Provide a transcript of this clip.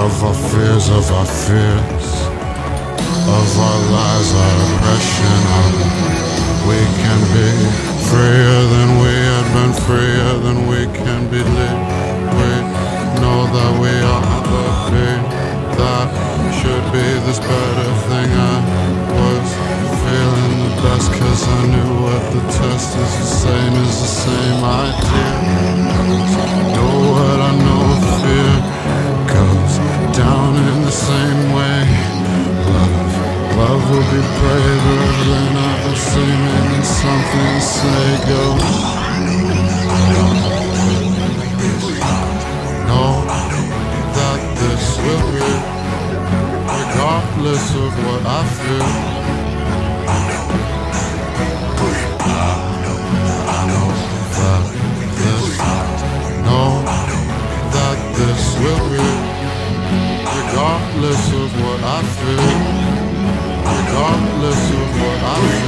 of our fears, of our fears, of our lies, our oppression. We can be freer than we had been, freer than we can be lit. We know that we are the being that should be this better thing. I was feeling the best cause I knew what the test is the same as the same idea. Be braver than I've seen in something say go. Know that this will be regardless of what I feel. that this, know that this will be regardless of what I feel, regardless of what I